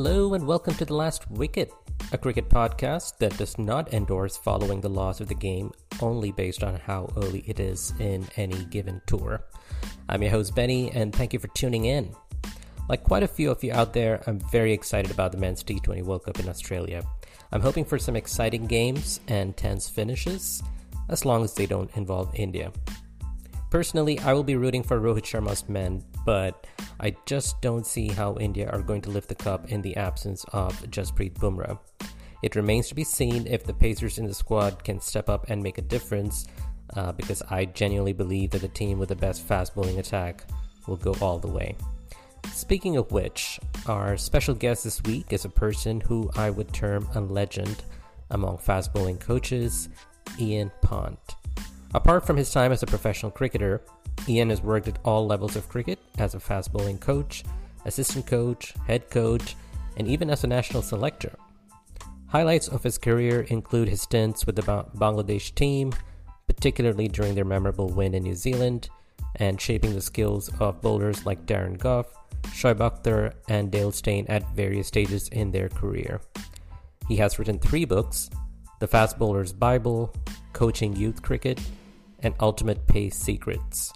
Hello and welcome to The Last Wicket, a cricket podcast that does not endorse following the laws of the game only based on how early it is in any given tour. I'm your host, Benny, and thank you for tuning in. Like quite a few of you out there, I'm very excited about the men's T20 World Cup in Australia. I'm hoping for some exciting games and tense finishes, as long as they don't involve India. Personally, I will be rooting for Rohit Sharma's men, but I just don't see how India are going to lift the cup in the absence of Jasprit Bumrah. It remains to be seen if the Pacers in the squad can step up and make a difference, uh, because I genuinely believe that the team with the best fast bowling attack will go all the way. Speaking of which, our special guest this week is a person who I would term a legend among fast bowling coaches, Ian Pont. Apart from his time as a professional cricketer, Ian has worked at all levels of cricket as a fast bowling coach, assistant coach, head coach, and even as a national selector. Highlights of his career include his stints with the Bangladesh team, particularly during their memorable win in New Zealand, and shaping the skills of bowlers like Darren Gough, Shoaib Akhtar, and Dale Steyn at various stages in their career. He has written three books The Fast Bowler's Bible, Coaching Youth Cricket, and Ultimate Pace Secrets.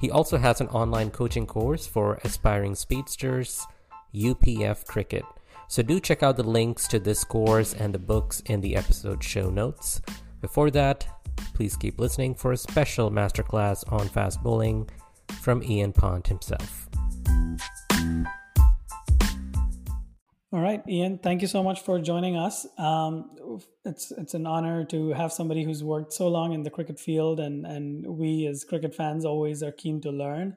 He also has an online coaching course for aspiring speedsters, UPF Cricket. So do check out the links to this course and the books in the episode show notes. Before that, please keep listening for a special masterclass on fast bowling from Ian Pont himself. All right, Ian, thank you so much for joining us. Um, it's it's an honor to have somebody who's worked so long in the cricket field, and and we as cricket fans always are keen to learn.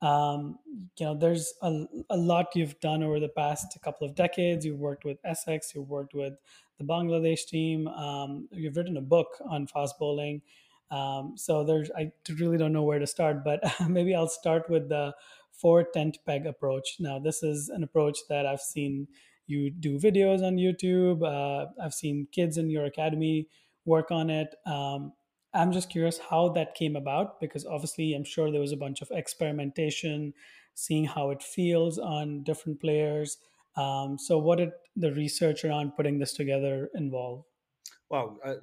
Um, you know, there's a, a lot you've done over the past couple of decades. You've worked with Essex, you've worked with the Bangladesh team. Um, you've written a book on fast bowling. Um, so there's I really don't know where to start, but maybe I'll start with the four tent peg approach. Now, this is an approach that I've seen you do videos on YouTube. Uh, I've seen kids in your academy work on it. Um, I'm just curious how that came about because obviously I'm sure there was a bunch of experimentation, seeing how it feels on different players. Um, so, what did the research around putting this together involve? Well, uh, uh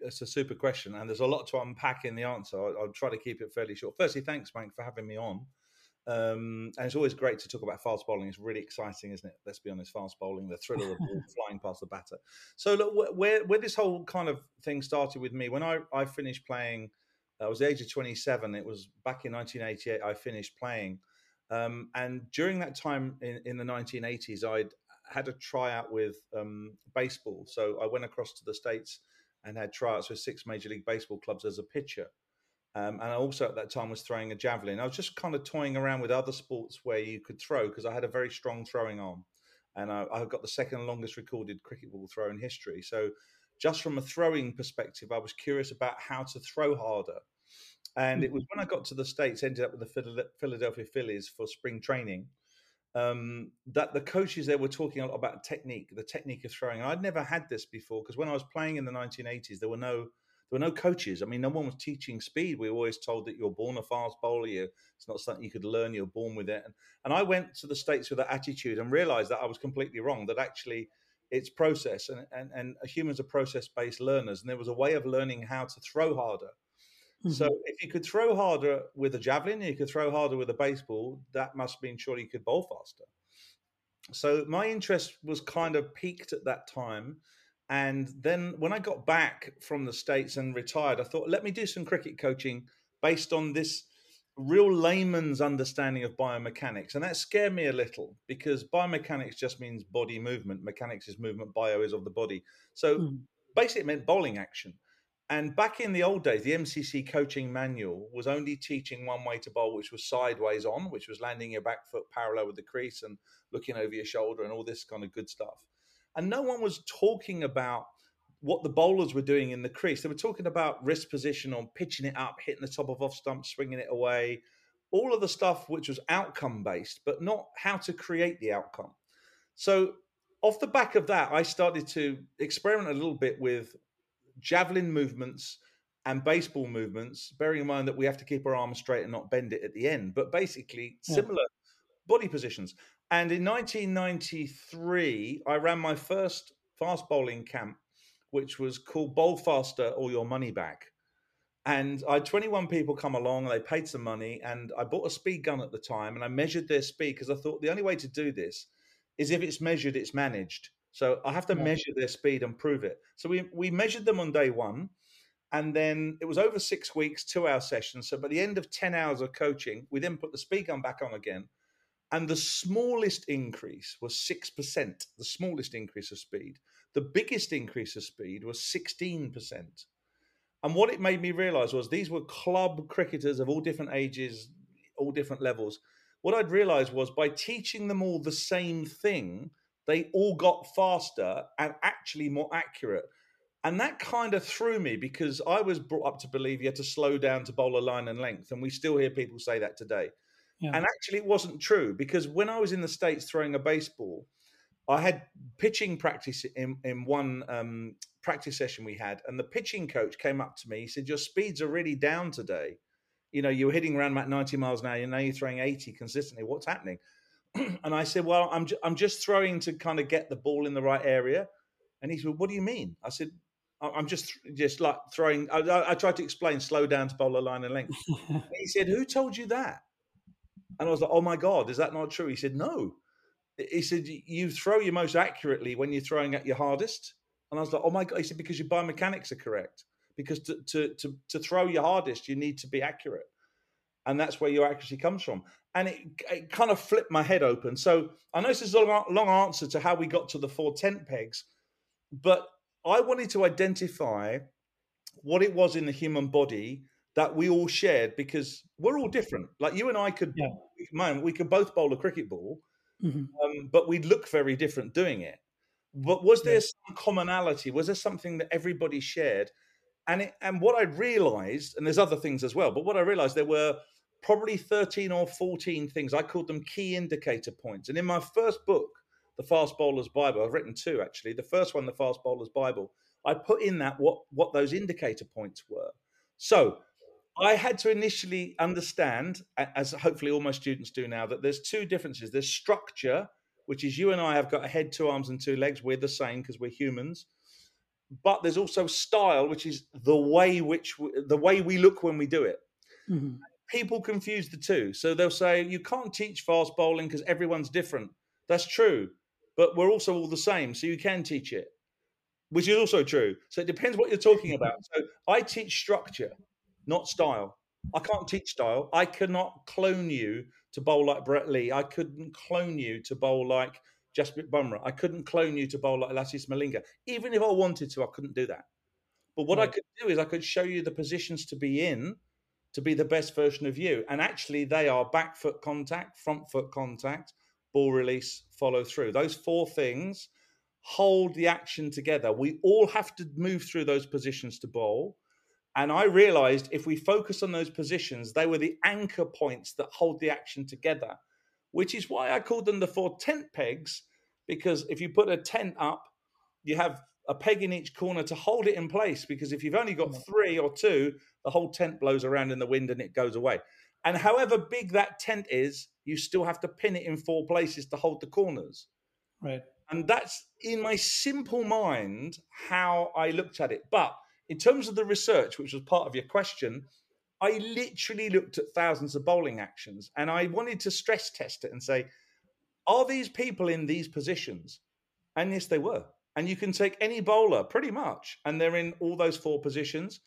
it's a super question, and there's a lot to unpack in the answer. I'll, I'll, try to keep it fairly short. Firstly, thanks, Mike, for having me on. Um, and it's always great to talk about fast bowling. It's really exciting, isn't it? Let's be honest, fast bowling, the thrill of the ball flying past the batter. So, look, where, where this whole kind of thing started with me, when I, I finished playing, I was the age of 27. It was back in 1988, I finished playing. Um, and during that time in, in the 1980s, I'd had a tryout with um, baseball. So I went across to the States and had tryouts with six Major League Baseball clubs as a pitcher. Um, and I also at that time was throwing a javelin. I was just kind of toying around with other sports where you could throw because I had a very strong throwing arm, and I, I got the second longest recorded cricket ball throw in history. So, just from a throwing perspective, I was curious about how to throw harder. And it was when I got to the States, ended up with the Philadelphia Phillies for spring training, um, that the coaches there were talking a lot about technique, the technique of throwing. And I'd never had this before because when I was playing in the 1980s, there were no there were no coaches. I mean, no one was teaching speed. We were always told that you're born a fast bowler. You, it's not something you could learn. You're born with it. And, and I went to the States with that attitude and realized that I was completely wrong, that actually it's process and, and, and humans are process based learners. And there was a way of learning how to throw harder. Mm-hmm. So if you could throw harder with a javelin, you could throw harder with a baseball, that must mean surely you could bowl faster. So my interest was kind of peaked at that time and then when I got back from the States and retired, I thought, let me do some cricket coaching based on this real layman's understanding of biomechanics. And that scared me a little because biomechanics just means body movement. Mechanics is movement, bio is of the body. So mm. basically, it meant bowling action. And back in the old days, the MCC coaching manual was only teaching one way to bowl, which was sideways on, which was landing your back foot parallel with the crease and looking over your shoulder and all this kind of good stuff and no one was talking about what the bowlers were doing in the crease. They were talking about wrist position on pitching it up, hitting the top of off stump, swinging it away, all of the stuff which was outcome based, but not how to create the outcome. So, off the back of that, I started to experiment a little bit with javelin movements and baseball movements, bearing in mind that we have to keep our arm straight and not bend it at the end, but basically similar yeah. body positions. And in 1993, I ran my first fast bowling camp, which was called Bowl Faster or Your Money Back. And I had 21 people come along and they paid some money. And I bought a speed gun at the time and I measured their speed because I thought the only way to do this is if it's measured, it's managed. So I have to yeah. measure their speed and prove it. So we, we measured them on day one. And then it was over six weeks, two hour sessions. So by the end of 10 hours of coaching, we then put the speed gun back on again and the smallest increase was 6%, the smallest increase of speed. The biggest increase of speed was 16%. And what it made me realize was these were club cricketers of all different ages, all different levels. What I'd realized was by teaching them all the same thing, they all got faster and actually more accurate. And that kind of threw me because I was brought up to believe you had to slow down to bowl a line and length. And we still hear people say that today. Yeah. And actually, it wasn't true because when I was in the States throwing a baseball, I had pitching practice in, in one um, practice session we had, and the pitching coach came up to me. He said, Your speeds are really down today. You know, you were hitting around about 90 miles an hour, and now you're throwing 80 consistently. What's happening? and I said, Well, I'm, ju- I'm just throwing to kind of get the ball in the right area. And he said, What do you mean? I said, I'm just just like throwing. I, I tried to explain slow down to bowler line and length. he said, "Who told you that?" And I was like, oh my God, is that not true? He said, no. He said, you throw your most accurately when you're throwing at your hardest. And I was like, oh my God. He said, because your biomechanics are correct. Because to, to, to, to throw your hardest, you need to be accurate. And that's where your accuracy comes from. And it, it kind of flipped my head open. So I know this is a long, long answer to how we got to the four tent pegs, but I wanted to identify what it was in the human body that we all shared because we're all different. Like you and I could, yeah. man, we could both bowl a cricket ball, mm-hmm. um, but we'd look very different doing it. But was there yeah. some commonality? Was there something that everybody shared? And it, and what I realised, and there's other things as well, but what I realised there were probably 13 or 14 things. I called them key indicator points. And in my first book, The Fast Bowler's Bible, I've written two actually. The first one, The Fast Bowler's Bible, I put in that what what those indicator points were. So I had to initially understand, as hopefully all my students do now, that there's two differences. There's structure, which is you and I have got a head, two arms, and two legs. We're the same because we're humans. But there's also style, which is the way which we, the way we look when we do it. Mm-hmm. People confuse the two, so they'll say you can't teach fast bowling because everyone's different. That's true, but we're also all the same, so you can teach it, which is also true. So it depends what you're talking about. So I teach structure not style. I can't teach style. I cannot clone you to bowl like Brett Lee. I couldn't clone you to bowl like Jasprit Bumrah. I couldn't clone you to bowl like Lasith Malinga. Even if I wanted to, I couldn't do that. But what right. I could do is I could show you the positions to be in to be the best version of you. And actually, they are back foot contact, front foot contact, ball release, follow through. Those four things hold the action together. We all have to move through those positions to bowl And I realized if we focus on those positions, they were the anchor points that hold the action together, which is why I called them the four tent pegs. Because if you put a tent up, you have a peg in each corner to hold it in place. Because if you've only got Mm. three or two, the whole tent blows around in the wind and it goes away. And however big that tent is, you still have to pin it in four places to hold the corners. Right. And that's in my simple mind how I looked at it. But in terms of the research, which was part of your question, I literally looked at thousands of bowling actions and I wanted to stress test it and say, are these people in these positions? And yes, they were. And you can take any bowler pretty much, and they're in all those four positions.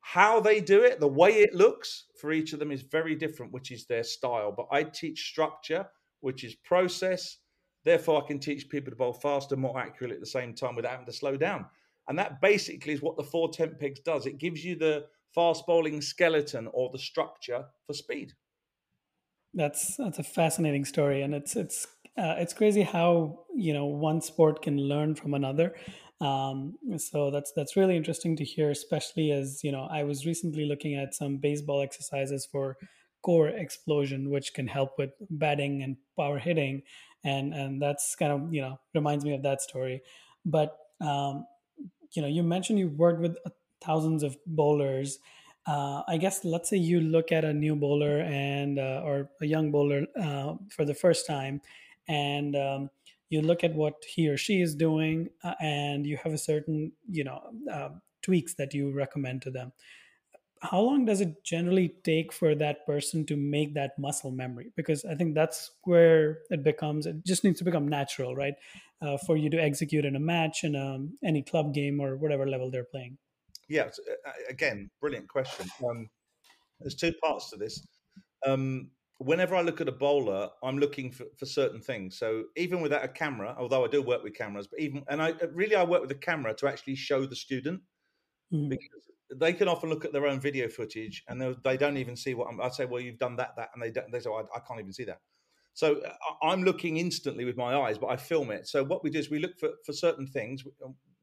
How they do it, the way it looks for each of them is very different, which is their style. But I teach structure, which is process. Therefore, I can teach people to bowl faster, more accurately at the same time without having to slow down. And that basically is what the four tent pegs does. It gives you the fast bowling skeleton or the structure for speed. That's that's a fascinating story, and it's it's uh, it's crazy how you know one sport can learn from another. Um, so that's that's really interesting to hear, especially as you know I was recently looking at some baseball exercises for core explosion, which can help with batting and power hitting, and and that's kind of you know reminds me of that story. But um, you know, you mentioned you worked with thousands of bowlers. Uh, I guess let's say you look at a new bowler and uh, or a young bowler uh, for the first time, and um, you look at what he or she is doing, uh, and you have a certain you know uh, tweaks that you recommend to them. How long does it generally take for that person to make that muscle memory? Because I think that's where it becomes. It just needs to become natural, right? Uh, for you to execute in a match in um, any club game or whatever level they're playing. Yeah, uh, again, brilliant question. Um, there's two parts to this. Um, whenever I look at a bowler, I'm looking for, for certain things. So even without a camera, although I do work with cameras, but even and I really I work with a camera to actually show the student Mhm. because they can often look at their own video footage and they, don't even see what I'm. I say, well, you've done that, that, and they don't, they say, well, I, I can't even see that. So uh, I'm looking instantly with my eyes, but I film it. So what we do is we look for, for certain things.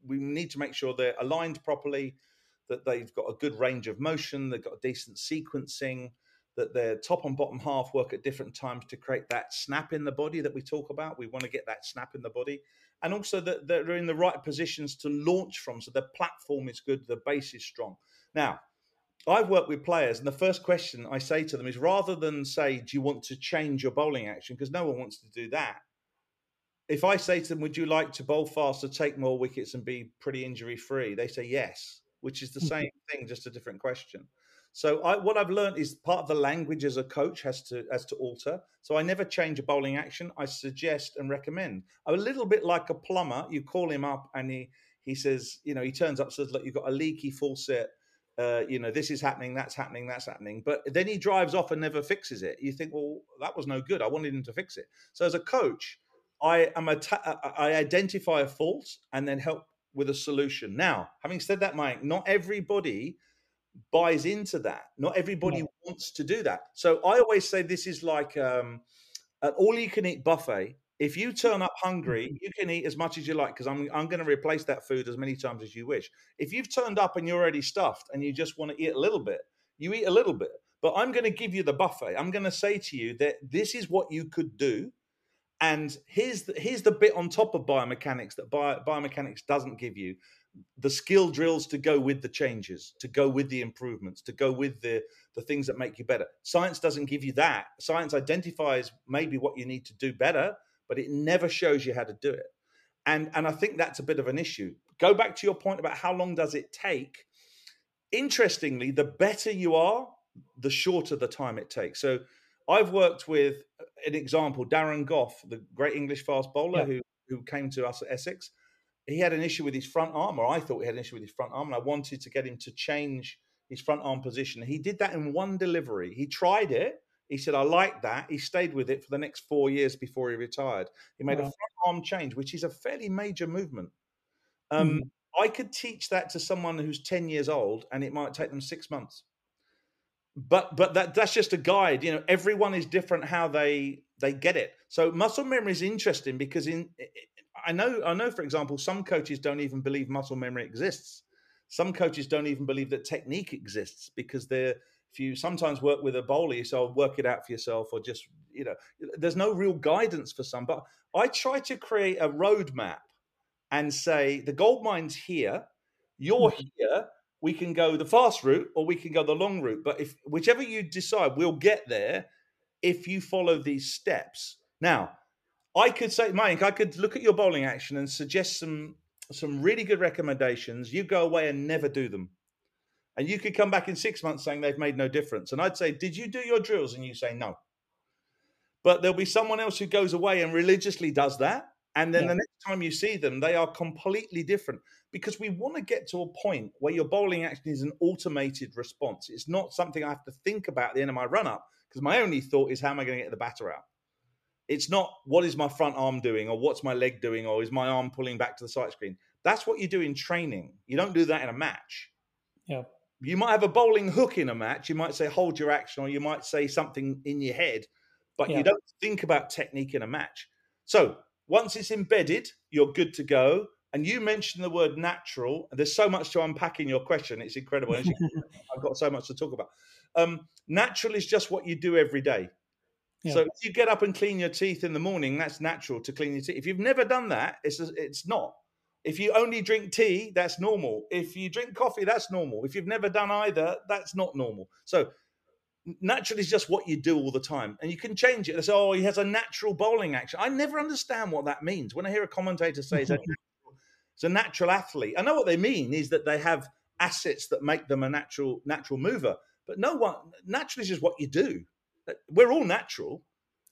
We need to make sure they're aligned properly, that they've got a good range of motion, they've got decent sequencing, that their top and bottom half work at different times to create that snap in the body that we talk about. We want to get that snap in the body. And also that they're in the right positions to launch from. So the platform is good, the base is strong. Now, I've worked with players, and the first question I say to them is rather than say, Do you want to change your bowling action? Because no one wants to do that. If I say to them, Would you like to bowl faster, take more wickets, and be pretty injury free? They say yes, which is the mm-hmm. same thing, just a different question. So I, what I've learned is part of the language as a coach has to has to alter. So I never change a bowling action. I suggest and recommend. I'm a little bit like a plumber. You call him up and he he says, you know, he turns up says, look, you've got a leaky faucet. Uh, you know, this is happening, that's happening, that's happening. But then he drives off and never fixes it. You think, well, that was no good. I wanted him to fix it. So as a coach, I am a I identify a fault and then help with a solution. Now, having said that, Mike, not everybody buys into that. Not everybody No. wants to do that. So I always say this is like um, an all-you-can-eat buffet. If you turn up hungry, you can eat as much as you like because I'm I'm going to replace that food as many times as you wish. If you've turned up and you're already stuffed and you just want to eat a little bit, you eat a little bit. But I'm going to give you the buffet. I'm going to say to you that this is what you could do, and here's the, here's the bit on top of biomechanics that bio, biomechanics doesn't give you the skill drills to go with the changes, to go with the improvements, to go with the the things that make you better. Science doesn't give you that. Science identifies maybe what you need to do better, but it never shows you how to do it. And and I think that's a bit of an issue. Go back to your point about how long does it take? Interestingly, the better you are, the shorter the time it takes. So I've worked with uh, an example, Darren Gough, the great English fast bowler Yeah. who who came to us at Essex he had an issue with his front arm, or I thought he had an issue with his front arm, and I wanted to get him to change his front arm position. He did that in one delivery. He tried it. He said, I like that. He stayed with it for the next four years before he retired. He made a front arm change, which is a fairly major movement. Um, Mhm. I could teach that to someone who's 10 years old, and it might take them six months. But but that that's just a guide. You know, everyone is different how they they get it. So muscle memory is interesting because in I know I know for example some coaches don't even believe muscle memory exists. Some coaches don't even believe that technique exists because they're if you sometimes work with a bowler, you say, work it out for yourself, or just, you know, there's no real guidance for some. But I try to create a roadmap and say, the gold mine's here, you're mm-hmm. here, we can go the fast route or we can go the long route. But if whichever you decide, we'll get there if you follow these steps. Now, I could say, Mike, I could look at your bowling action and suggest some some really good recommendations. You go away and never do them. And you could come back in six months saying they've made no difference. And I'd say, Did you do your drills? And you say no. But there'll be someone else who goes away and religiously does that. And then yeah. the next time you see them, they are completely different because we want to get to a point where your bowling action is an automated response. It's not something I have to think about at the end of my run up because my only thought is, how am I going to get the batter out? It's not what is my front arm doing or what's my leg doing or is my arm pulling back to the sight screen. That's what you do in training. You don't do that in a match. Yeah. You might have a bowling hook in a match. You might say hold your action or you might say something in your head, but yeah. you don't think about technique in a match. So once it's embedded, you're good to go. And you mentioned the word natural. There's so much to unpack in your question. It's incredible. I've got so much to talk about. Um, natural is just what you do every day. Yeah. So if you get up and clean your teeth in the morning, that's natural to clean your teeth. If you've never done that, it's it's not. If you only drink tea, that's normal. If you drink coffee, that's normal. If you've never done either, that's not normal. So natural is just what you do all the time, and you can change it. They say, "Oh, he has a natural bowling action." I never understand what that means. When I hear a commentator say it's a, natural, it's a natural athlete, I know what they mean is that they have assets that make them a natural natural mover. But no one natural is just what you do. We're all natural.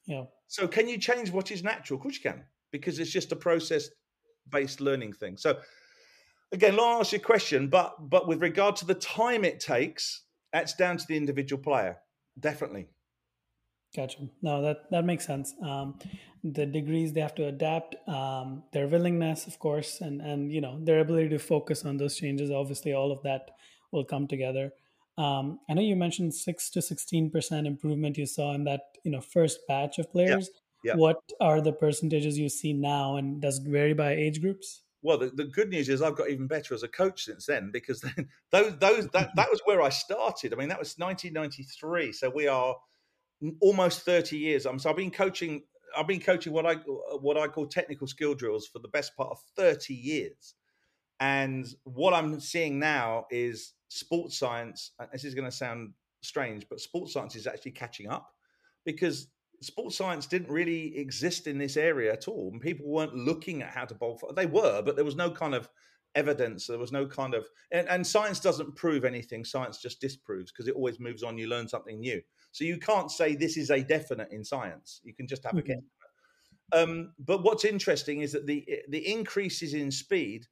Yeah. So can you change what is natural? Of course you can, because it's just a process based learning thing. So again, long answer your question, but but with regard to the time it takes, that's down to the individual player. Definitely. Gotcha. No, that that makes sense. Um, the degrees they have to adapt, um, their willingness, of course, and and you know their ability to focus on those changes. Obviously, all of that will come together. Um, I know you mentioned six to sixteen percent improvement you saw in that you know first batch of players. Yeah. Yeah. What are the percentages you see now, and does it vary by age groups? Well, the, the, good news is I've got even better as a coach since then because then, those those that, that was where I started. I mean, that was 1993, so we are almost 30 years. I'm so I've been coaching. I've been coaching what I what I call technical skill drills for the best part of 30 years, and what I'm seeing now is sports science. This is going to sound strange, but sports science is actually catching up because sports science didn't really exist in this area at all. And people weren't looking at how to bowl. They were, but there was no kind of evidence. There was no kind of, and, and science doesn't prove anything. Science just disproves because it always moves on. You learn something new. So you can't say this is a definite in science. You can just have mm-hmm. a guess. Um, but what's interesting is that the the increases in speed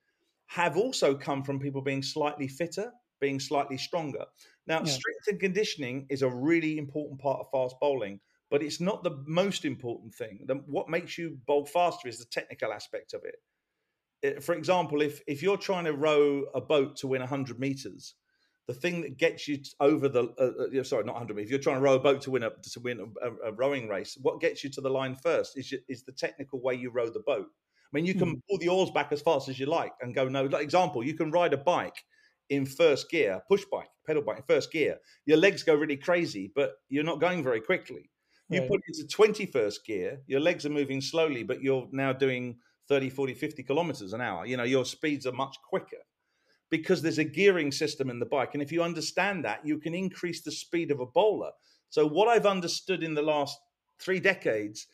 have also come from people being slightly fitter, being slightly stronger. Now, yeah. strength and conditioning is a really important part of fast bowling but it's not the most important thing. The, what makes you bowl faster is the technical aspect of it. it. For example, if if you're trying to row a boat to win 100 meters, the thing that gets you over the uh, uh, sorry, not 100 meters. If you're trying to row a boat to win a to win a, a, a rowing race, what gets you to the line first is is the technical way you row the boat. I mean, you can mm. pull the oars back as fast as you like and go no. Like example, you can ride a bike in first gear, push bike, pedal bike in first gear. Your legs go really crazy, but you're not going very quickly. You right. put it into 21st gear, your legs are moving slowly, but you're now doing 30, 40, 50 kilometers an hour. You know, your speeds are much quicker because there's a gearing system in the bike. And if you understand that, you can increase the speed of a bowler. So, what I've understood in the last three decades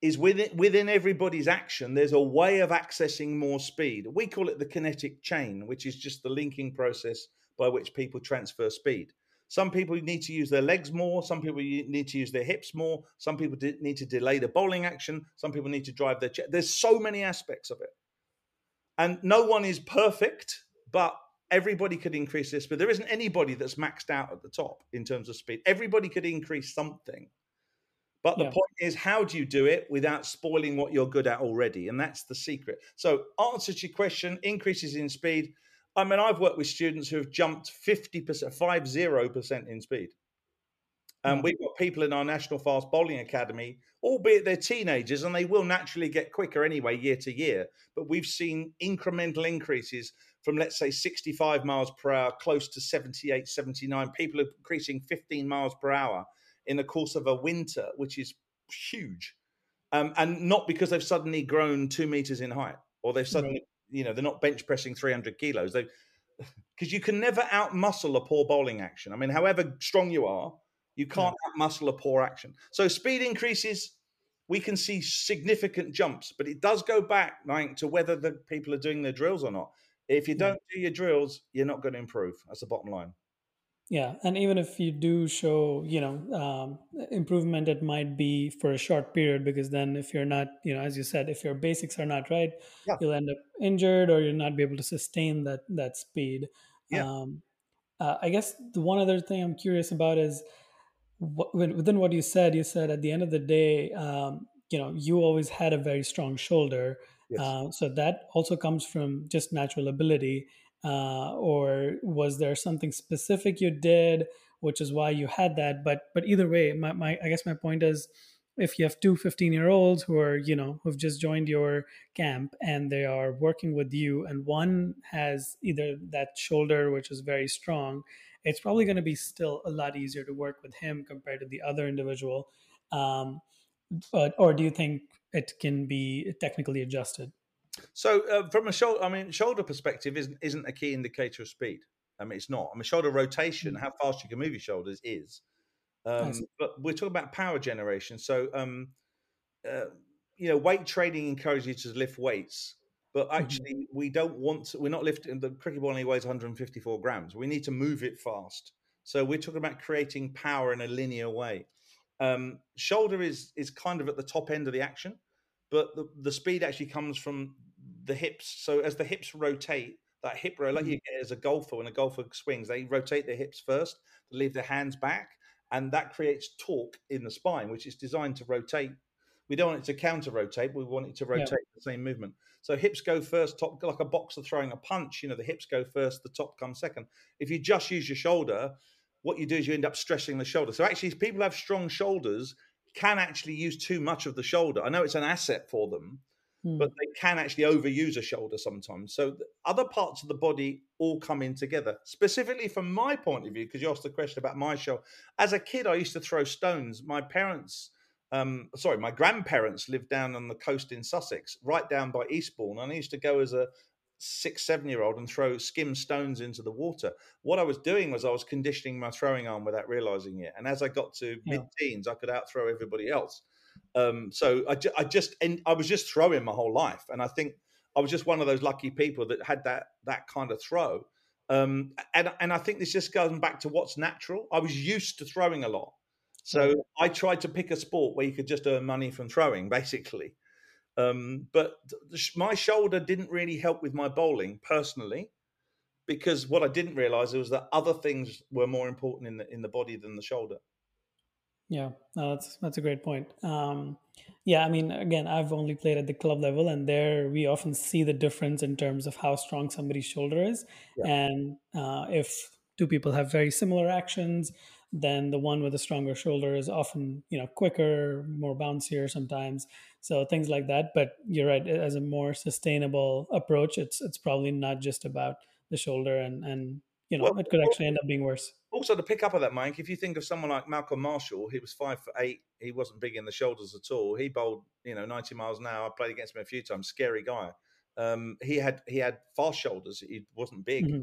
is within, within everybody's action, there's a way of accessing more speed. We call it the kinetic chain, which is just the linking process by which people transfer speed. Some people need to use their legs more. Some people need to use their hips more. Some people need to delay the bowling action. Some people need to drive their. There's so many aspects of it, and no one is perfect, but everybody could increase this. But there isn't anybody that's maxed out at the top in terms of speed. Everybody could increase something. But the yeah. point is, how do you do it without spoiling what you're good at already? And that's the secret. So, answer to your question increases in speed I mean, I've worked with students who have jumped 50%, 50% in speed. And hmm. we've got people in our National Fast Bowling Academy, albeit they're teenagers and they will naturally get quicker anyway, year to year. But we've seen incremental increases from let's say 65 miles per hour close to 78 79 people are increasing 15 miles per hour in the course of a winter which is huge um, and not because they've suddenly grown two meters in height or they've suddenly right. you know they're not bench pressing 300 kilos they because you can never out muscle a poor bowling action i mean however strong you are you can't yeah. out muscle a poor action so speed increases we can see significant jumps but it does go back like, to whether the people are doing their drills or not if you don't do your drills, you're not going to improve. That's the bottom line. Yeah, and even if you do show, you know, um, improvement, it might be for a short period because then, if you're not, you know, as you said, if your basics are not right, yeah. you'll end up injured or you'll not be able to sustain that that speed. Yeah. Um, uh, I guess the one other thing I'm curious about is what, within what you said. You said at the end of the day, um, you know, you always had a very strong shoulder, Yes. Uh, so that also comes from just natural ability. Uh, or was there something specific you did, which is why you had that? But but either way, my, my I guess my point is, if you have two 15 year olds who are you know who've just joined your camp and they are working with you, and one has either that shoulder which is very strong, it's probably going to be still a lot easier to work with him compared to the other individual. Um, but, or do you think it can be technically adjusted. So, uh, from a shoulder, I mean, shoulder perspective isn't isn't a key indicator of speed. I mean, it's not. I mean, shoulder rotation, mm. how fast you can move your shoulders is. Um, but we're talking about power generation. So, um, uh, you know, weight training encourages you to lift weights, but mm-hmm. actually, mm-hmm. we don't want to. We're not lifting. The cricket ball only weighs 154 grams. We need to move it fast. So, we're talking about creating power in a linear way. Um, shoulder is is kind of at the top end of the action, but the, the speed actually comes from the hips. So as the hips rotate, that hip roll, like you mm-hmm. get as a golfer when a golfer swings, they rotate their hips first, leave their hands back, and that creates torque in the spine, which is designed to rotate. We don't want it to counter rotate, we want it to rotate yeah. the same movement. So hips go first, top like a boxer throwing a punch. You know, the hips go first, the top comes second. If you just use your shoulder, what you do is you end up stressing the shoulder. So actually, if people have strong shoulders, can actually use too much of the shoulder. I know it's an asset for them, mm. but they can actually overuse a shoulder sometimes. So other parts of the body all come in together. Specifically from my point of view, because you asked the question about my shoulder. As a kid, I used to throw stones. My parents. Um, sorry, my grandparents lived down on the coast in Sussex, right down by Eastbourne, and I used to go as a six, seven year old and throw skim stones into the water. What I was doing was I was conditioning my throwing arm without realizing it. And as I got to yeah. mid teens, I could out throw everybody else. Um, so I, ju- I just, and I was just throwing my whole life. And I think I was just one of those lucky people that had that, that kind of throw. Um, and, and I think this just goes back to what's natural. I was used to throwing a lot. So I tried to pick a sport where you could just earn money from throwing, basically. Um, but th- my shoulder didn't really help with my bowling personally, because what I didn't realize was that other things were more important in the in the body than the shoulder. Yeah, no, that's that's a great point. Um, yeah, I mean, again, I've only played at the club level, and there we often see the difference in terms of how strong somebody's shoulder is, yeah. and uh, if two people have very similar actions, then the one with the stronger shoulder is often you know quicker, more bouncier sometimes. So things like that. But you're right. As a more sustainable approach, it's it's probably not just about the shoulder, and and you know well, it could actually end up being worse. Also, to pick up on that, Mike, if you think of someone like Malcolm Marshall, he was five for eight. He wasn't big in the shoulders at all. He bowled, you know, 90 miles an hour. I played against him a few times. Scary guy. Um, he had he had fast shoulders. He wasn't big. Mm-hmm.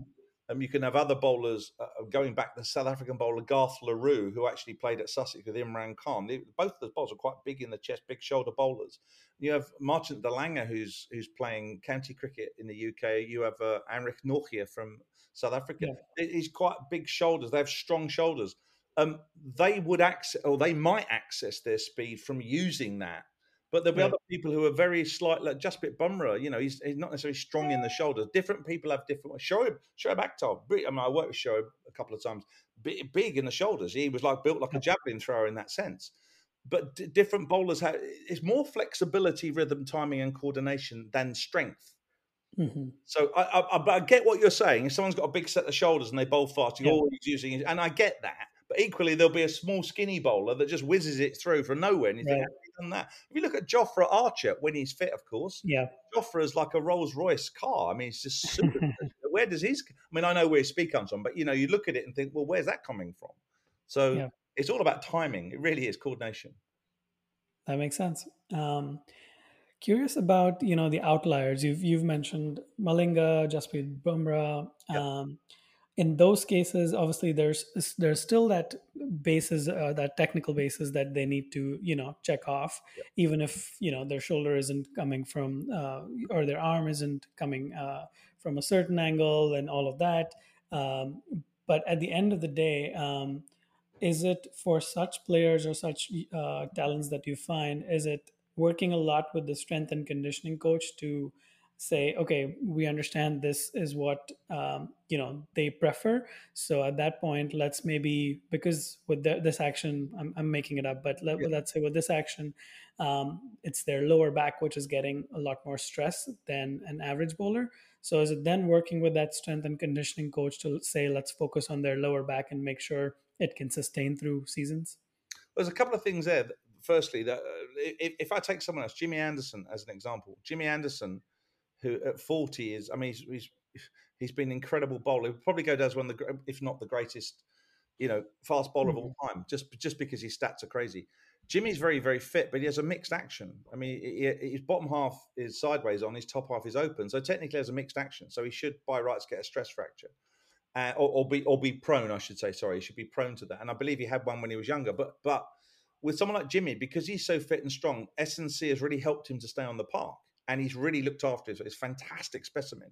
Um, you can have other bowlers uh, uh, going back. The South African bowler Garth Le Roux, who actually played at Sussex with Imran Khan. They, both of those bowlers are quite big in the chest, big shoulder bowlers. You have Marchant de Lange, who's who's playing county cricket in the UK. You have uh, Anrich Nortje from South Africa. Yeah. He's quite big shoulders. They have strong shoulders. Um, they would access, or they might access their speed from using that but there'll be yeah. other people who are very slight, like Jasprit Bumrah. You know, he's, he's not necessarily strong in the shoulders. Different people have different. Shoaib, Shoaib Akhtar. I mean, I worked with Shoaib a couple of times. Big, big in the shoulders. He was like built like a javelin thrower in that sense. But d- different bowlers have. It's more flexibility, rhythm, timing, and coordination than strength. Mm-hmm. So I, I, I, get what you're saying. If someone's got a big set of shoulders and they bowl fast, you're yeah. always using it, and I get that. But equally, there'll be a small, skinny bowler that just whizzes it through from nowhere, and you think, done that? If you look at Jofra Archer when he's fit, of course, yeah, Jofra is like a Rolls Royce car. I mean, it's just super. where does his? I mean, I know where his speed comes from, but you know, you look at it and think, well, where's that coming from? So yeah. it's all about timing. It really is coordination. That makes sense. Um, curious about you know the outliers. You've you've mentioned Malinga, Jasprit Bumrah. Um, in those cases, obviously, there's there's still that basis, uh, that technical basis that they need to you know check off, yep. even if you know their shoulder isn't coming from uh, or their arm isn't coming uh, from a certain angle and all of that. Um, but at the end of the day, um, is it for such players or such uh, talents that you find? Is it working a lot with the strength and conditioning coach to say okay we understand this is what um, you know they prefer. So at that point let's maybe because with the, this action I'm, I'm, making it up but let, yeah. let's say with this action um, it's their lower back which is getting a lot more stress than an average bowler. So is it then working with that strength and conditioning coach to say let's focus on their lower back and make sure it can sustain through seasons there's a couple of things there. Firstly that uh, if, if i take someone else jimmy anderson as an example. Jimmy anderson who at 40 is, I mean, he's, he's, he's been an incredible bowler. He'll probably go down as one of the, if not the greatest, you know, fast bowler mm-hmm. of all time, just just because his stats are crazy. Jimmy's very, very fit, but he has a mixed action. I mean, he, his bottom half is sideways on, his top half is open. So technically, has a mixed action. So he should, by rights, get a stress fracture, uh, or, or, be or be prone. I should say. Sorry, he should be prone to that. And I believe he had one when he was younger. But but with someone like Jimmy, because he's so fit and strong, S&C has really helped him to stay on the park and he's really looked after it. It's fantastic specimen.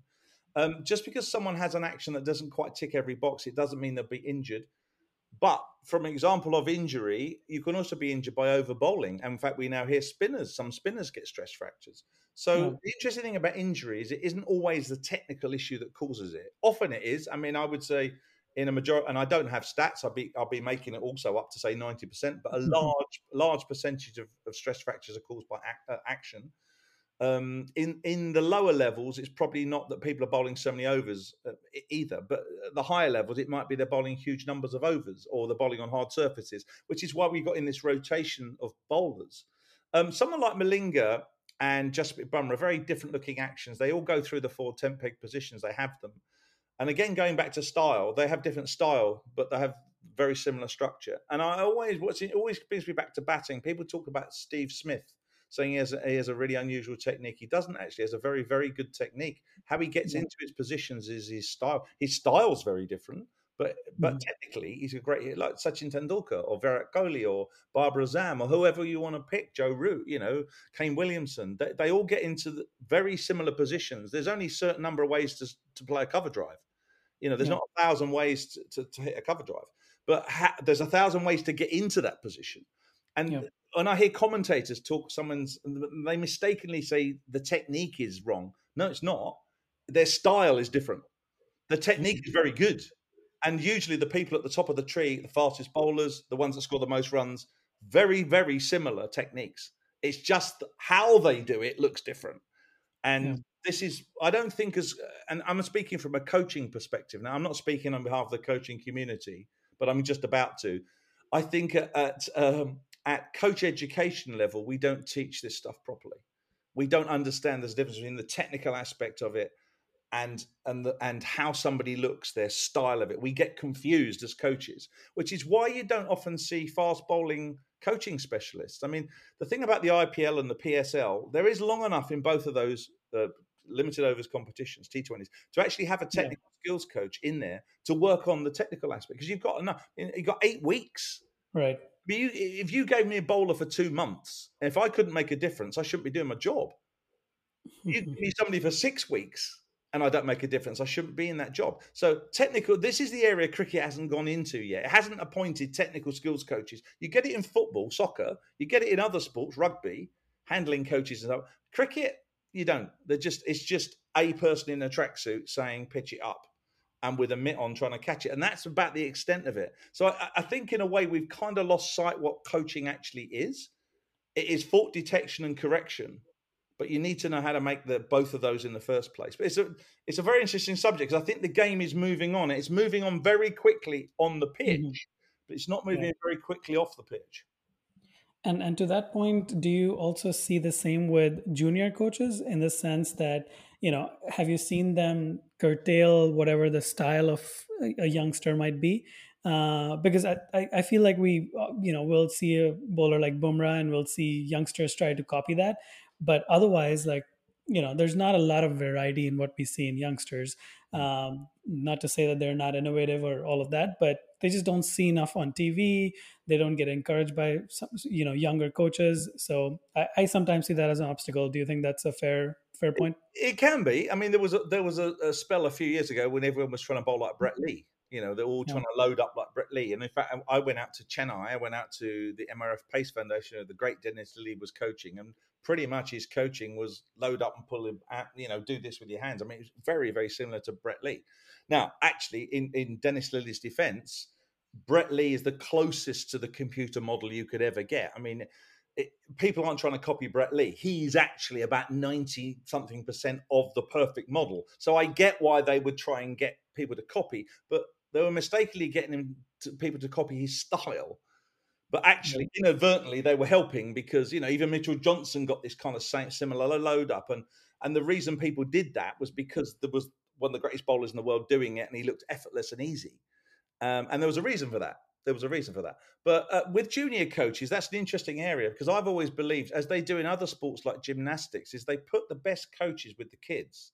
Um, just because someone has an action that doesn't quite tick every box, it doesn't mean they'll be injured. But from an example of injury, you can also be injured by over bowling. And in fact, we now hear spinners, some spinners get stress fractures. So yeah. the interesting thing about injury is it isn't always the technical issue that causes it. Often it is. I mean, I would say in a majority, and I don't have stats. I'll be I'll be making it also up to say ninety percent, but a mm-hmm. large large percentage of, of stress fractures are caused by ac- uh, action. Um, in in the lower levels, it's probably not that people are bowling so many overs uh, either. But at the higher levels, it might be they're bowling huge numbers of overs or they're bowling on hard surfaces, which is why we got in this rotation of bowlers. Um, someone like Malinga and Jasprit Bumrah, very different looking actions. They all go through the four tent peg positions. They have them, and again going back to style, they have different style, but they have very similar structure. And I always what's it always brings me back to batting. People talk about Steve Smith saying he has, a, he has a really unusual technique. He doesn't actually. He has a very, very good technique. How he gets yeah. into his positions is his style. His style's very different, but but mm. technically he's a great like Sachin Tendulkar or Virat Kohli or Babar Azam or whoever you want to pick, Joe Root, you know, Kane Williamson. They, they all get into very similar positions. There's only a certain number of ways to to play a cover drive. You know, there's yeah. not a thousand ways to, to, to, hit a cover drive, but ha- there's a thousand ways to get into that position. And yeah when I hear commentators talk, someone's they mistakenly say the technique is wrong. No, it's not. Their style is different. The technique is very good, and usually the people at the top of the tree, the fastest bowlers, the ones that score the most runs, very very similar techniques. It's just how they do it looks different, and. Yeah. This is, I don't think, as, and I'm speaking from a coaching perspective. Now, I'm not speaking on behalf of the coaching community, but I'm just about to. I think at, at um, at coach education level, we don't teach this stuff properly. We don't understand there's a difference between the technical aspect of it and and the, and how somebody looks, their style of it. We get confused as coaches, which is why you don't often see fast bowling coaching specialists. I mean, the thing about the IPL and the PSL, there is long enough in both of those uh, limited overs competitions, T20s, to actually have a technical yeah. skills coach in there to work on the technical aspect because you've got enough. You've got eight weeks, right? But you, if you gave me a bowler for two months, if I couldn't make a difference, I shouldn't be doing my job. You give me somebody for six weeks and I don't make a difference, I shouldn't be in that job. So technical, this is the area cricket hasn't gone into yet. It hasn't appointed technical skills coaches. You get it in football, soccer, you get it in other sports, rugby, handling coaches and stuff. Cricket, you don't. They're just it's just a person in a tracksuit saying pitch it up and with a mitt on trying to catch it. And that's about the extent of it. So I, I think, in a way, we've kind of lost sight what coaching actually is. It is fault detection and correction, but you need to know how to make the both of those in the first place. But it's a it's a very interesting subject because I think the game is moving on. It's moving on very quickly on the pitch, mm-hmm. but it's not moving yeah. very quickly off the pitch. And and to that point, do you also see the same with junior coaches in the sense that you know have you seen them curtail whatever the style of a, a youngster might be. Uh, because I, I, I, feel like we, uh, you know, we'll see a bowler like Bumrah and we'll see youngsters try to copy that. But otherwise, like, you know, there's not a lot of variety in what we see in youngsters. Hmm. Um, not to say that they're not innovative or all of that, but they just don't see enough on TV. They don't get encouraged by, some, you know, younger coaches. So I, I sometimes see that as an obstacle. Do you think that's a fair fair point? It, it can be. I mean, there was a, there was a, a, spell a few years ago when everyone was trying to bowl like Brett mm-hmm. Lee. You know, they're all trying yeah. to load up like Brett Lee. And in fact, I went out to Chennai. I went out to the MRF Pace Foundation. The great Dennis Lillee was coaching, and pretty much his coaching was load up and pull him out. You know, do this with your hands. I mean, it's very, very similar to Brett Lee. Now, actually, in in Dennis Lillee's defence, Brett Lee is the closest to the computer model you could ever get. I mean, it, people aren't trying to copy Brett Lee. He's actually about 90 something percent of the perfect model. So I get why they would try and get people to copy, but they were mistakenly getting him to, people to copy his style. But actually, inadvertently, they were helping because you know even Mitchell Johnson got this kind of same, similar load up, and and the reason people did that was because there was one of the greatest bowlers in the world doing it, and he looked effortless and easy. Um, and there was a reason for that. There was a reason for that. But uh, with junior coaches, that's an interesting area because I've always believed, as they do in other sports like gymnastics, is they put the best coaches with the kids.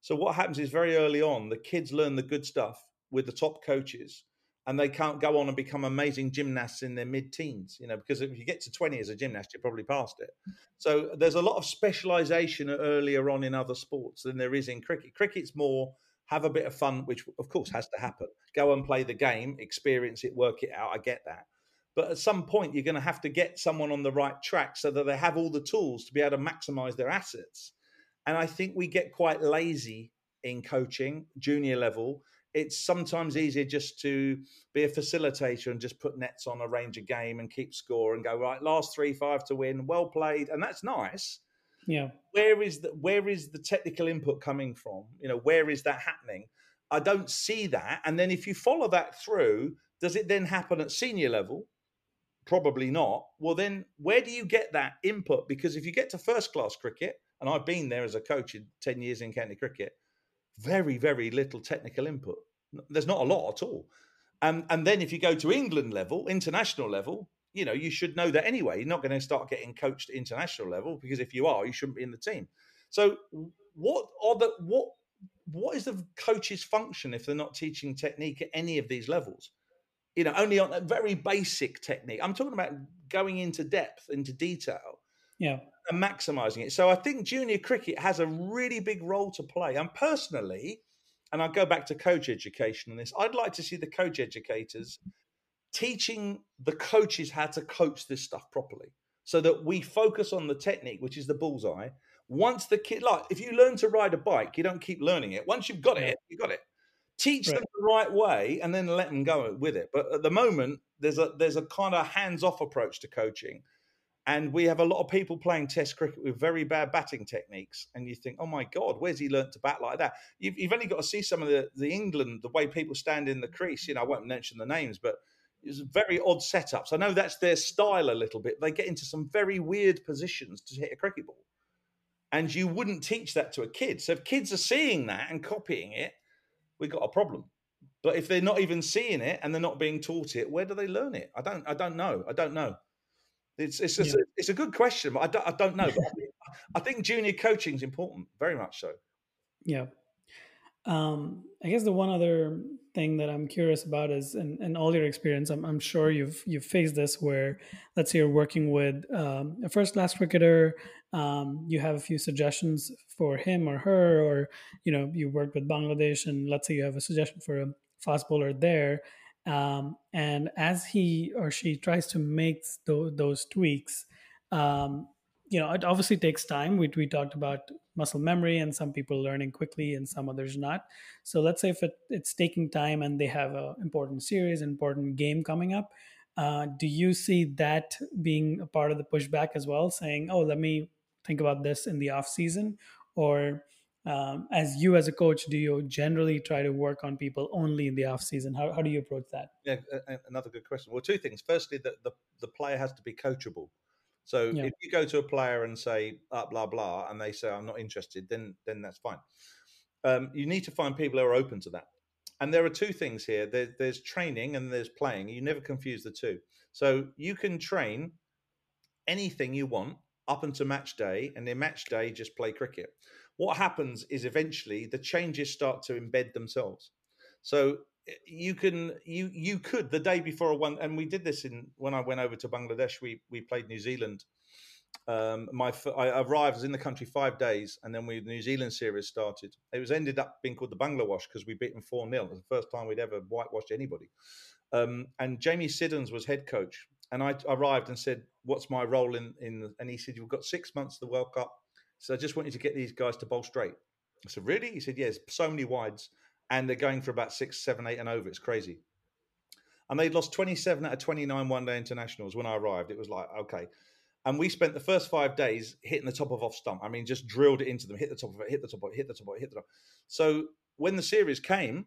So what happens is very early on, the kids learn the good stuff with the top coaches and they can't go on and become amazing gymnasts in their mid-teens you know because if you get to 20 as a gymnast you're probably past it so there's a lot of specialization earlier on in other sports than there is in cricket cricket's more have a bit of fun which of course has to happen go and play the game experience it work it out i get that but at some point you're going to have to get someone on the right track so that they have all the tools to be able to maximize their assets and i think we get quite lazy in coaching junior level it's sometimes easier just to be a facilitator and just put nets on, a game and keep score and go right last three five to win. Well played, and that's nice. Yeah. Where is the where is the technical input coming from? You know, where is that happening? I don't see that. And then if you follow that through, does it then happen at senior level? Probably not. Well, then where do you get that input? Because if you get to first class cricket, and I've been there as a coach in 10 years in county cricket, very, very little technical input. There's not a lot at all. and and then if you go to England level, international level, you know, you should know that anyway. You're not going to start getting coached at international level because if you are, you shouldn't be in the team. So what are the what what is the coach's function if they're not teaching technique at any of these levels? You know, only on a very basic technique. I'm talking about going into depth, into detail. Yeah. And maximizing it. So I think junior cricket has a really big role to play. And personally, and I'll go back to coach education on this. I'd like to see the coach educators teaching the coaches how to coach this stuff properly so that we focus on the technique, which is the bullseye. Once the kid, like if you learn to ride a bike, you don't keep learning it. Once you've got it, you got it. Teach right. them the right way and then let them go with it. But at the moment, there's a there's a kind of hands off approach to coaching and we have a lot of people playing Test cricket with very bad batting techniques, and you think, "Oh my God, where's he learnt to bat like that?" You've, you've only got to see some of the, the England, the way people stand in the crease. You know, I won't mention the names, but it's very odd setups. I know that's their style a little bit. They get into some very weird positions to hit a cricket ball, and you wouldn't teach that to a kid. So if kids are seeing that and copying it, we've got a problem. But if they're not even seeing it and they're not being taught it, where do they learn it? I don't. I don't know. I don't know. It's it's just, yeah. it's a good question, but I don't, I don't know. But I think junior coaching is important, very much so. Yeah. Um, I guess the one other thing that I'm curious about is, in, in all your experience, I'm, I'm sure you've you've faced this where, let's say you're working with um, a first class cricketer, um, you have a few suggestions for him or her, or you know you worked with Bangladesh, and let's say you have a suggestion for a fast bowler there, um, and as he or she tries to make th- those tweaks, um, you know, it obviously takes time. We, we talked about muscle memory and some people learning quickly and some others not. So let's say if it, it's taking time and they have an important series, important game coming up, uh, do you see that being a part of the pushback as well, saying, "Oh, let me think about this in the off season," or um, as you as a coach do you generally try to work on people only in the off season? How, how do you approach that? Yeah another good question. Well two things. Firstly that the, the player has to be coachable so yeah. if you go to a player and say uh, blah blah and they say i'm not interested then then that's fine Um, you need to find people who are open to that. And there are two things here there, there's training and there's playing. You never confuse the two. So you can train anything you want up until match day, and then match day, just play cricket. What happens is eventually the changes start to embed themselves. So you can you you could the day before a one and we did this in when I went over to Bangladesh we we played New Zealand um, my I arrived, I was in the country five days, and then we the New Zealand series started. It was ended up being called the Bangla Wash because we beat them four 0 It was the first time we'd ever whitewashed anybody. Um, and Jamie Siddons was head coach, and I arrived and said, "What's my role in in?" And he said, "You've got six months of the World Cup, so I just want you to get these guys to bowl straight." I said, "Really?" He said, "Yes, so many wides, and they're going for about six, seven, eight, and over. It's crazy." And they'd lost 27 out of 29 one day internationals when I arrived. It was like, okay. And we spent the first five days hitting the top of off stump. I mean, just drilled it into them, hit the top of it, hit the top of it, hit the top of it, hit the top. So when the series came,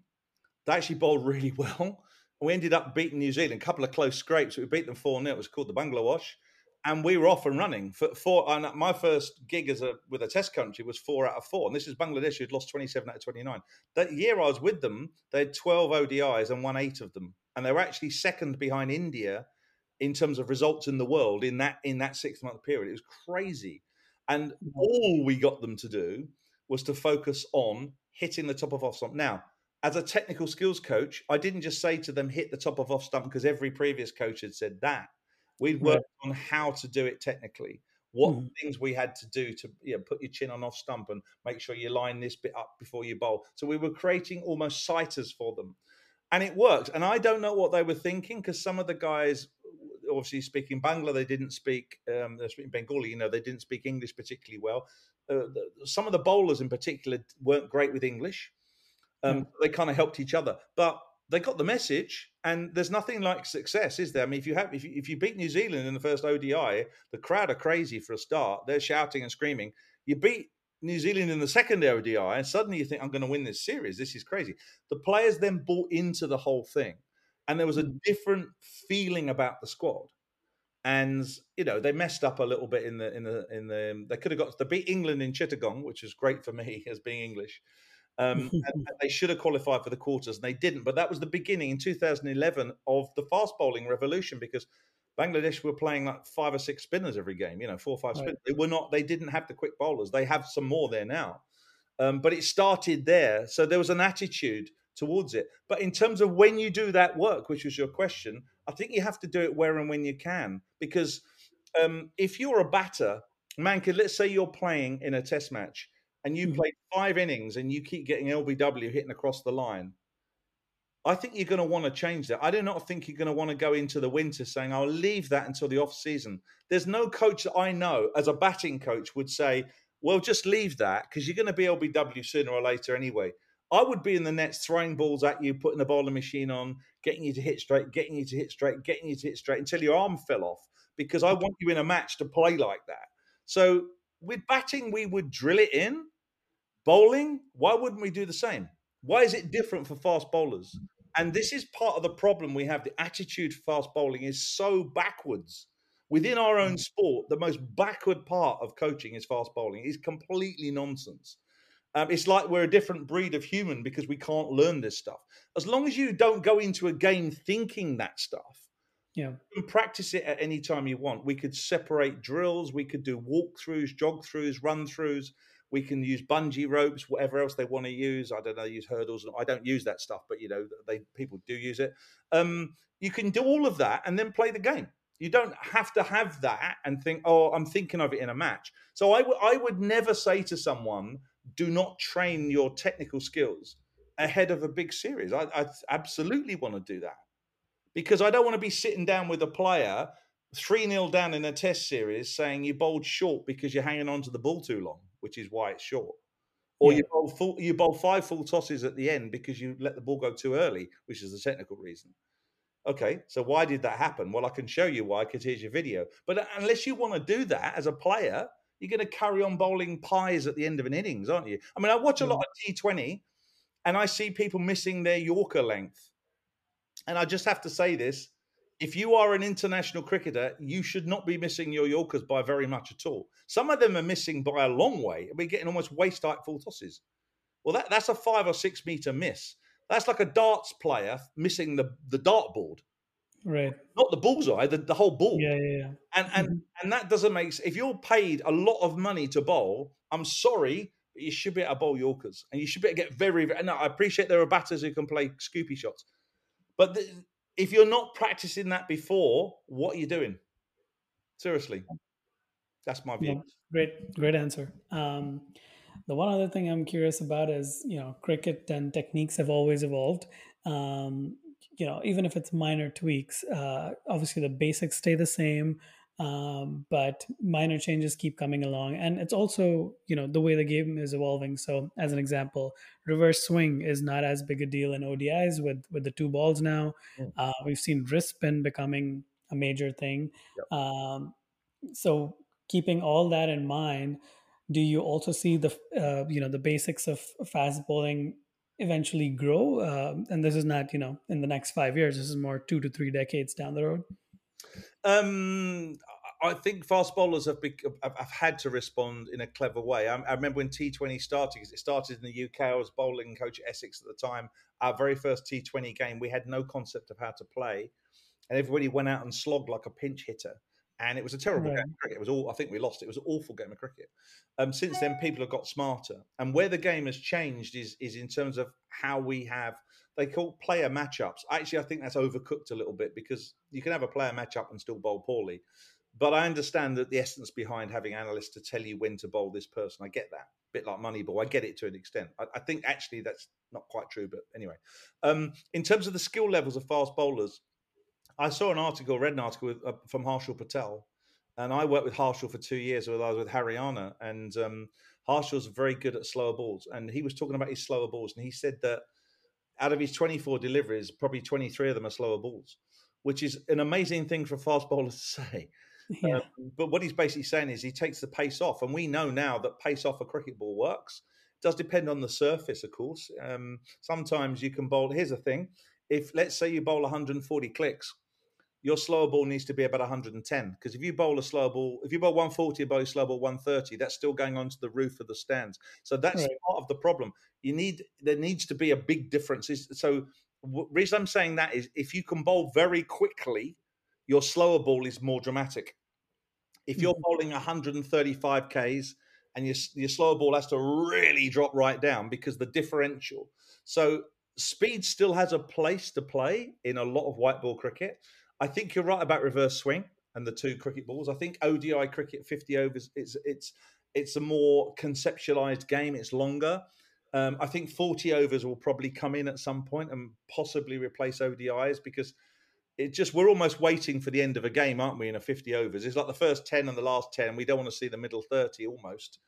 they actually bowled really well. We ended up beating New Zealand, a couple of close scrapes. We beat them 4 0. It was called the Bangla Wash. And we were off and running. For four, and my first gig as a with a test country was four out of four. And this is Bangladesh, who'd lost 27 out of 29. That year I was with them, they had 12 ODIs and won eight of them. And they were actually second behind India in terms of results in the world in that in that six month period. It was crazy, and mm. all we got them to do was to focus on hitting the top of off stump. Now, as a technical skills coach, I didn't just say to them hit the top of off stump because every previous coach had said that. We'd worked on how to do it technically. What mm. things we had to do to you know, put your chin on off stump and make sure you line this bit up before you bowl. So we were creating almost sighters for them and it worked. And I don't know what they were thinking because some of the guys obviously speaking Bangla, they didn't speak. Um, they're speaking Bengali. You know, they didn't speak English particularly well. Uh, the, some of the bowlers in particular weren't great with English. Um, mm. They kind of helped each other, but they got the message. And there's nothing like success, is there? I mean, if you have, if you, if you beat New Zealand in the first ODI, the crowd are crazy for a start. They're shouting and screaming. You beat New Zealand in the second ODI, and suddenly you think, I'm going to win this series. This is crazy. The players then bought into the whole thing and there was a mm. different feeling about the squad. And you know they messed up a little bit in the in the in the. They could have got to beat England in Chittagong, which is great for me as being English. Um, and they should have qualified for the quarters, and they didn't. But that was the beginning in 2011 of the fast bowling revolution because Bangladesh were playing like five or six spinners every game. You know, four or five right. spinners. They were not. They didn't have the quick bowlers. They have some more there now. Um, but it started there, so there was an attitude towards it. But in terms of when you do that work, which was your question, I think you have to do it where and when you can. Because um, if you're a batter, Mayank, let's say you're playing in a test match and you mm. play five innings and you keep getting LBW hitting across the line. I think you're going to want to change that. I do not think you're going to want to go into the winter saying, I'll leave that until the off season. There's no coach that I know as a batting coach would say, well, just leave that because you're going to be LBW sooner or later anyway. I would be in the nets throwing balls at you, putting the bowling machine on, getting you to hit straight, getting you to hit straight, getting you to hit straight until your arm fell off because I want you in a match to play like that. So with batting, we would drill it in. Bowling, why wouldn't we do the same? Why is it different for fast bowlers? And this is part of the problem we have. The attitude for fast bowling is so backwards. Within our own mm. sport, the most backward part of coaching is fast bowling. It's completely nonsense. Um, it's like we're a different breed of human because we can't learn this stuff. As long as you don't go into a game thinking that stuff, yeah, you can practice it at any time you want. We could separate drills, we could do walkthroughs, jog throughs, run throughs. We can use bungee ropes, whatever else they want to use. I don't know, use hurdles. I don't use that stuff, but you know, they people do use it. Um, you can do all of that and then play the game. You don't have to have that and think, oh, I'm thinking of it in a match. So I, w- I would never say to someone, do not train your technical skills ahead of a big series. I, I absolutely want to do that because I don't want to be sitting down with a player 3 0 down in a test series saying you bowled short because you're hanging on to the ball too long, which is why it's short. Or yeah. you bowl full, you bowl five full tosses at the end because you let the ball go too early, which is the technical reason. Okay, so why did that happen? Well, I can show you why because here's your video. But unless you want to do that as a player, you're going to carry on bowling pies at the end of an innings, aren't you? I mean, I watch a lot mm. of T20 and I see people missing their Yorker length. And I just have to say this if you are an international cricketer, you should not be missing your Yorkers by very much at all. Some of them are missing by a long way. We're getting almost waist height full tosses. Well, that, that's a five or six meter miss. That's like a darts player missing the, the dartboard. Right. Not the bullseye, the, the whole ball. Yeah, yeah, yeah. And and Mhm. and that doesn't make sense. If you're paid a lot of money to bowl, I'm sorry, but you should be able to bowl Yorkers. And you should be able to get very, very no, I appreciate there are batters who can play scoopy shots. But the, if you're not practicing that before, what are you doing? Seriously. That's my view. Yeah, great, great answer. Um, the one other thing I'm curious about is, you know, cricket and techniques have always evolved. Um, you know, even if it's minor tweaks, uh, obviously the basics stay the same, um, but minor changes keep coming along. And it's also, you know, the way the game is evolving. So, as an example, reverse swing is not as big a deal in ODIs with with the two balls now. Mm. Uh, we've seen wrist spin becoming a major thing. Um, so, keeping all that in mind, do you also see the uh, you know the basics of fast bowling eventually grow? Um and this is not you know in the next five years. This is more two to three decades down the road. Um, I think fast bowlers have, bec- have had to respond in a clever way. I, I remember when T20 started, because it started in the UK. I was bowling coach at Essex at the time. Our very first T20 game, we had no concept of how to play, and everybody went out and slogged like a pinch hitter. And it was a terrible Right. game of cricket. It was all I think we lost. It was an awful game of cricket. Um, since then, people have got smarter, and where the game has changed is is in terms of how we have they call player matchups. Actually, I think that's overcooked a little bit because you can have a player matchup and still bowl poorly. But I understand that the essence behind having analysts to tell you when to bowl this person, I get that. A bit like Moneyball, I get it to an extent. I, I think actually that's not quite true, but anyway. Um, in terms of the skill levels of fast bowlers, I saw an article, read an article with, uh, from Harshal Patel, and I worked with Harshal for two years when I was with Haryana, and um, Harshal's very good at slower balls, and he was talking about his slower balls, and he said that out of his 24 deliveries, probably 23 of them are slower balls, which is an amazing thing for a fast bowler to say. Yeah, Um, but what he's basically saying is he takes the pace off, and we know now that pace off a cricket ball works. It does depend on the surface, of course. Um, sometimes you can bowl. Here's the thing: if let's say you bowl 140 clicks, your slower ball needs to be about 110. Because if you bowl a slower ball, if you bowl 140 and bowl a slower ball 130, that's still going onto the roof of the stands. So that's Right. part of the problem. You need there needs to be a big difference. So. The reason I'm saying that is if you can bowl very quickly, your slower ball is more dramatic. If you're bowling 135 Ks and your, your slower ball has to really drop right down because the differential. So speed still has a place to play in a lot of white ball cricket. I think you're right about reverse swing and the two cricket balls. I think ODI cricket 50 overs it's it's it's a more conceptualized game. It's longer. Um, I think 40 overs will probably come in at some point and possibly replace ODIs because it just we're almost waiting for the end of a game, aren't we? In a 50 overs, it's like the first 10 and the last 10. We don't want to see the middle 30 almost.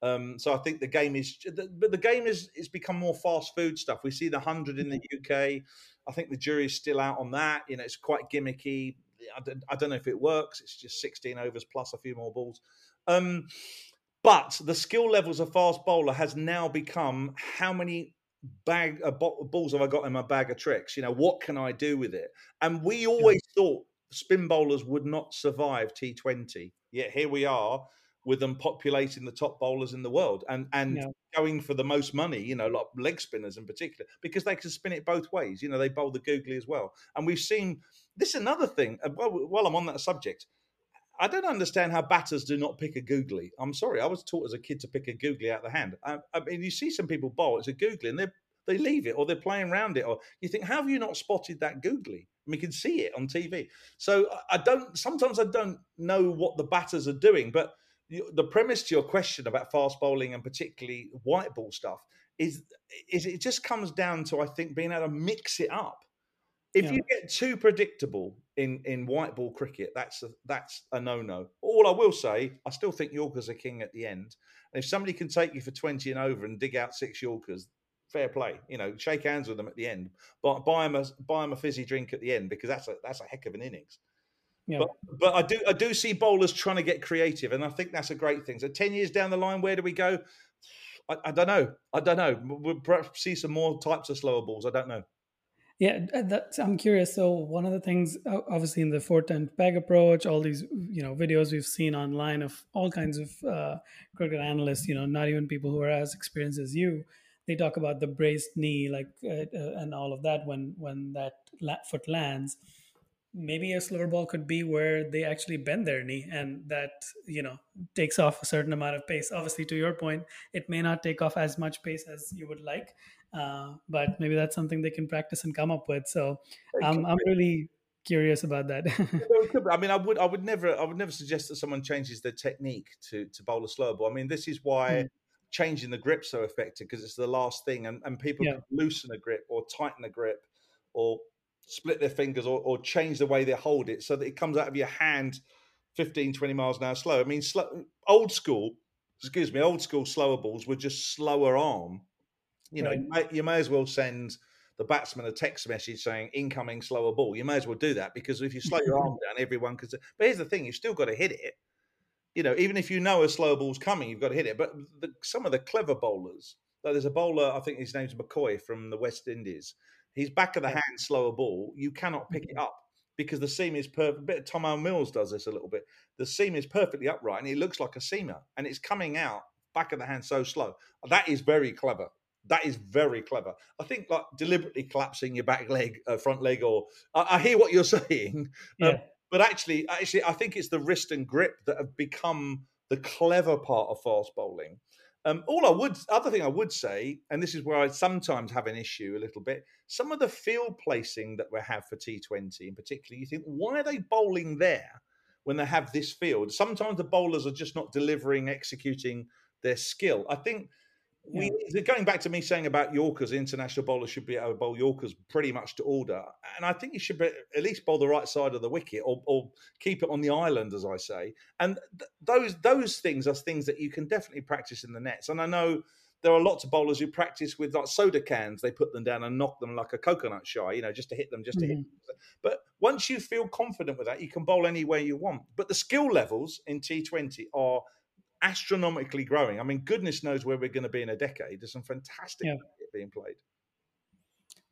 Um, so I think the game is, but the game is it's become more fast food stuff. We see the hundred in the UK. I think the jury's still out on that. You know, it's quite gimmicky. I don't, I don't know if it works. It's just 16 overs plus a few more balls. Um, but the skill levels of fast bowler has now become how many bag uh, bo- balls have I got in my bag of tricks? You know, what can I do with it? And we always thought spin bowlers would not survive T20. Yet here we are with them populating the top bowlers in the world and and Yeah. going for the most money, you know, like leg spinners in particular, because they can spin it both ways. You know, they bowl the googly as well. And we've seen this is another thing. uh, Well, while I'm on that subject, I don't understand how batters do not pick a googly. I'm sorry, I was taught as a kid to pick a googly out of the hand. I, I mean, you see some people bowl, it's a googly, and they they leave it or they're playing around it, or you think, how have you not spotted that googly? Mean, you can see it on TV. So I- I don't. Sometimes I don't know what the batters are doing, but the premise to your question about fast bowling and particularly white ball stuff is is it just comes down to I think being able to mix it up. If Yeah. you get too predictable in in white ball cricket, that's a, that's a no no. All I will say, I still think Yorkers are king at the end. And if somebody can take you for twenty and over and dig out six Yorkers, fair play. You know, shake hands with them at the end, but buy them a buy 'em a fizzy drink at the end because that's a that's a heck of an innings. yeah, But but I do I do see bowlers trying to get creative, and I think that's a great thing. So ten years down the line, where do we go? I, I don't know. I don't know. We'll perhaps see some more types of slower balls. I don't know. Yeah. uh, I'm curious. So one of the things, obviously, in the four tent peg approach, all these you know videos we've seen online of all kinds of uh, cricket analysts. You know, not even people who are as experienced as you. they talk about the braced knee, like uh, uh, and all of that when when that foot lands. Maybe a slower ball could be where they actually bend their knee, and that you know takes off a certain amount of pace. Obviously, to your point, it may not take off as much pace as you would like, uh, but maybe that's something they can practice and come up with. So um, I'm really curious about that. I mean, I would, I would never, I would never suggest that someone changes their technique to to bowl a slow ball. I mean, this is why. Mm. Changing the grip so effective because it's the last thing, and, and people yeah. loosen a grip or tighten a grip or split their fingers or, or change the way they hold it so that it comes out of your hand 15, 20 miles an hour slow. I mean, slow, old school, excuse me, old school slower balls were just slower arm. You know, right. you, may, you may as well send the batsman a text message saying incoming slower ball. You may as well do that because if you slow your arm down, everyone can. But here's the thing: you've still got to hit it. You know, even if you know a slow ball's coming, you've got to hit it. But the, some of the clever bowlers, like there's a bowler, I think his name's McCoy from the West Indies. He's back of the hand slower ball. You cannot pick it mm-hmm. up because the seam is perfect. bit of Tymal Mills does this a little bit. The seam is perfectly upright and it looks like a seamer, and it's coming out back of the hand so slow. That is very clever. That is very clever. I think like deliberately collapsing your back leg, uh, front leg, or I, I, hear what you're saying, um, yeah. um, but actually, actually, I think it's the wrist and grip that have become the clever part of fast bowling. Um, all I would, other thing I would say, and this is where I sometimes have an issue a little bit, some of the field placing that we have for T20 in particular, you think, why are they bowling there when they have this field? Sometimes the bowlers are just not delivering, executing their skill. I think we going back to me saying about Yorkers, international bowlers should be able to bowl Yorkers pretty much to order, and I think you should be, at least bowl the right side of the wicket or, or keep it on the island, as I say. And th- those those things are things that you can definitely practice in the nets. And I know there are lots of bowlers who practice with like soda cans; they put them down and knock them like a coconut shy, you know, just to hit them, just to mm-hmm. hit. Them. But once you feel confident with that, you can bowl anywhere you want. But the skill levels in T Twenty are astronomically growing. I mean, goodness knows where we're going to be in a decade. There's some fantastic yeah. being played.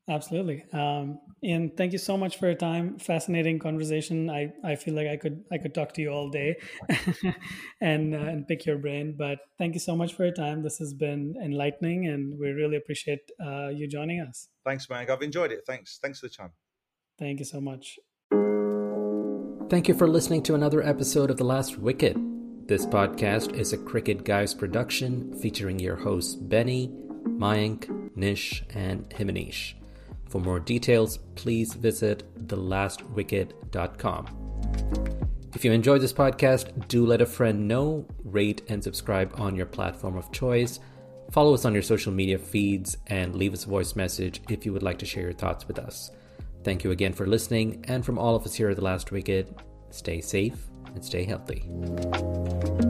Absolutely. Um, and thank you so much for your time. Fascinating conversation. I, I feel like I could I could talk to you all day and uh, and pick your brain. But thank you so much for your time. This has been enlightening, and we really appreciate uh, you joining us. Thanks, Mike. I've enjoyed it. Thanks. Thanks for the time. Thank you so much. Thank you for listening to another episode of The Last Wicket. This podcast is a Cricket Guys production featuring your hosts Benny, Mayank, Nish, and Himanish. For more details, please visit thelastwicket.com. If you enjoyed this podcast, do let a friend know, rate, and subscribe on your platform of choice. Follow us on your social media feeds and leave us a voice message if you would like to share your thoughts with us. Thank you again for listening, and from all of us here at The Last Wicket, stay safe and stay healthy.